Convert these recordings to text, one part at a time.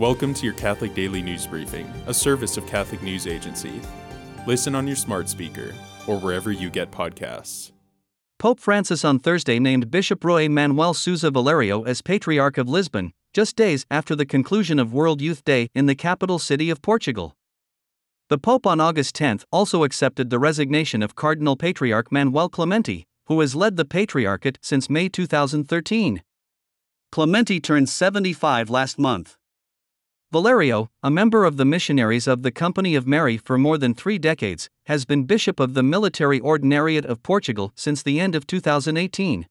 Welcome to your Catholic Daily News Briefing, a service of Catholic News Agency. Listen on your smart speaker or wherever you get podcasts. Pope Francis on Thursday named Bishop Rui Manuel Sousa Valério as Patriarch of Lisbon, just days after the conclusion of World Youth Day in the capital city of Portugal. The Pope on August 10 also accepted the resignation of Cardinal Patriarch Manuel Clemente, who has led the Patriarchate since May 2013. Clemente turned 75 last month. Valério, a member of the missionaries of the Company of Mary for more than three decades, has been Bishop of the Military Ordinariate of Portugal since the end of 2018.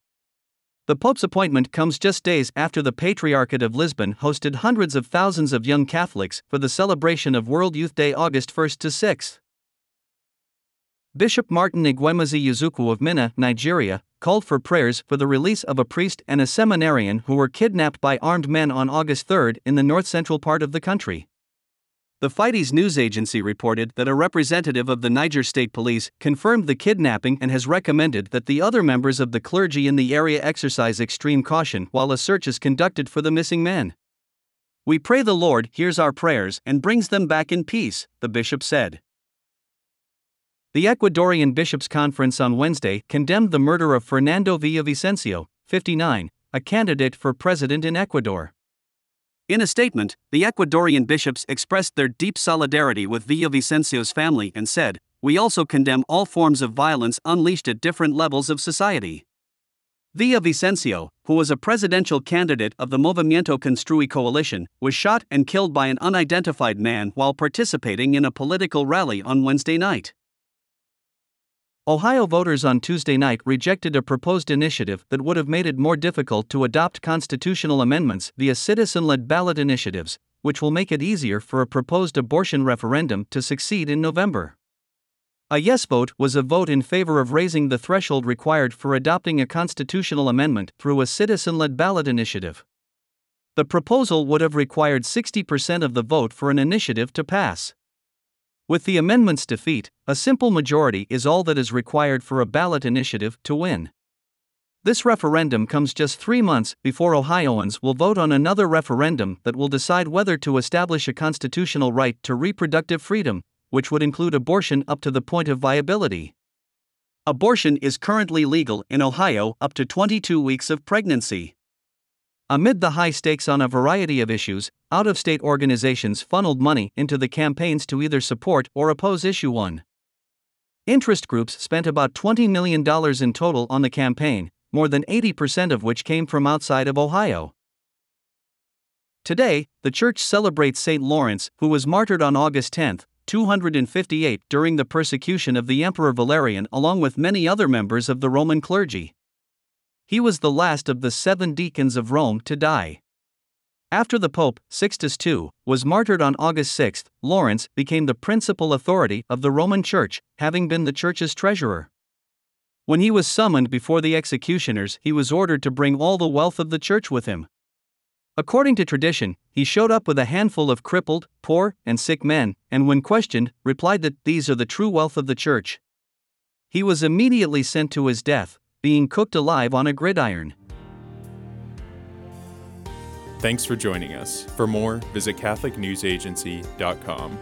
The Pope's appointment comes just days after the Patriarchate of Lisbon hosted hundreds of thousands of young Catholics for the celebration of World Youth Day August 1 to 6. Bishop Martin Igwemezie Uzoukwu of Minna, Nigeria, called for prayers for the release of a priest and a seminarian who were kidnapped by armed men on August 3 in the north central part of the country. The Fides news agency reported that a representative of the Niger State Police confirmed the kidnapping and has recommended that the other members of the clergy in the area exercise extreme caution while a search is conducted for the missing men. We pray the Lord hears our prayers and brings them back in peace, the bishop said. The Ecuadorian Bishops' Conference on Wednesday condemned the murder of Fernando Villavicencio, 59, a candidate for president in Ecuador. In a statement, the Ecuadorian bishops expressed their deep solidarity with Villavicencio's family and said, We also condemn all forms of violence unleashed at different levels of society. Villavicencio, who was a presidential candidate of the Movimiento Construye coalition, was shot and killed by an unidentified man while participating in a political rally on Wednesday night. Ohio voters on Tuesday night rejected a proposed initiative that would have made it more difficult to adopt constitutional amendments via citizen led ballot initiatives, which will make it easier for a proposed abortion referendum to succeed in November. A yes vote was a vote in favor of raising the threshold required for adopting a constitutional amendment through a citizen led ballot initiative. The proposal would have required 60% of the vote for an initiative to pass. With the amendment's defeat, a simple majority is all that is required for a ballot initiative to win. This referendum comes just three months before Ohioans will vote on another referendum that will decide whether to establish a constitutional right to reproductive freedom, which would include abortion up to the point of viability. Abortion is currently legal in Ohio up to 22 weeks of pregnancy. Amid the high stakes on a variety of issues, out of state organizations funneled money into the campaigns to either support or oppose Issue 1. Interest groups spent about $20 million in total on the campaign, more than 80% of which came from outside of Ohio. Today, the church celebrates St. Lawrence, who was martyred on August 10, 258, during the persecution of the Emperor Valerian, along with many other members of the Roman clergy. He was the last of the seven deacons of Rome to die. After the Pope, Sixtus II, was martyred on August 6, Lawrence became the principal authority of the Roman Church, having been the Church's treasurer. When he was summoned before the executioners, he was ordered to bring all the wealth of the Church with him. According to tradition, he showed up with a handful of crippled, poor, and sick men, and when questioned, replied that these are the true wealth of the Church. He was immediately sent to his death, being cooked alive on a gridiron. Thanks for joining us. For more, visit CatholicNewsAgency.com.